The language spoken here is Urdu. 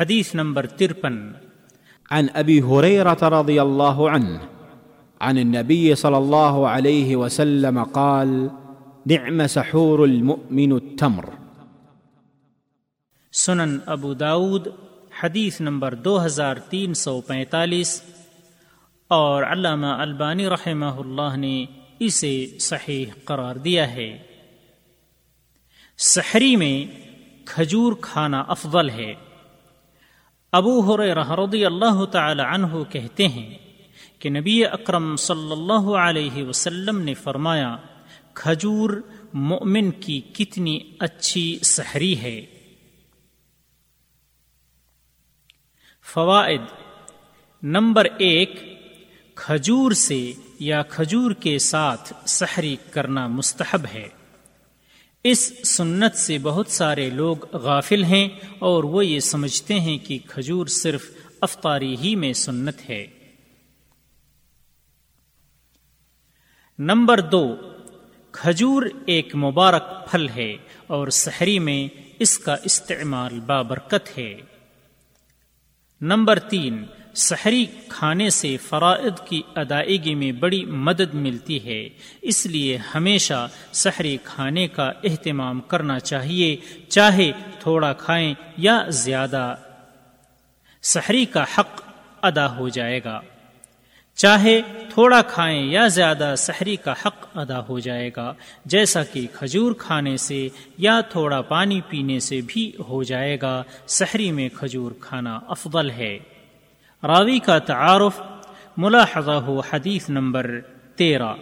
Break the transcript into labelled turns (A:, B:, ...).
A: حدیث نمبر ترپن۔
B: عن ابي هريره رضي الله عنه عن النبي صلى الله عليه وسلم قال نعم سحور المؤمن التمر.
A: سنن ابو داود حدیث نمبر دو ہزار تین سو پینتالیس۔ اور علامہ البانی رحمہ اللہ نے اسے صحیح قرار دیا ہے۔ سحری میں کھجور کھانا افضل ہے۔ ابو رضی اللہ تعالی عنہ کہتے ہیں کہ نبی اکرم صلی اللہ علیہ وسلم نے فرمایا، کھجور مومن کی کتنی اچھی سحری ہے۔ فوائد، نمبر ایک، کھجور سے یا کھجور کے ساتھ سحری کرنا مستحب ہے۔ اس سنت سے بہت سارے لوگ غافل ہیں اور وہ یہ سمجھتے ہیں کہ کھجور صرف افطاری ہی میں سنت ہے۔ نمبر دو، کھجور ایک مبارک پھل ہے اور سحری میں اس کا استعمال بابرکت ہے۔ نمبر تین سحری کھانے سے فرائض کی ادائیگی میں بڑی مدد ملتی ہے۔ اس لیے ہمیشہ سحری کھانے کا اہتمام کرنا چاہیے، چاہے تھوڑا کھائیں یا زیادہ۔ سحری کا حق ادا ہو جائے گا۔ چاہے تھوڑا کھائیں یا زیادہ، سحری کا حق ادا ہو جائے گا۔ جیسا کہ کھجور کھانے سے یا تھوڑا پانی پینے سے بھی ہو جائے گا، سحری میں کھجور کھانا افضل ہے۔ راوی کا تعارف ملاحظہ ہو حدیث نمبر تیرہ۔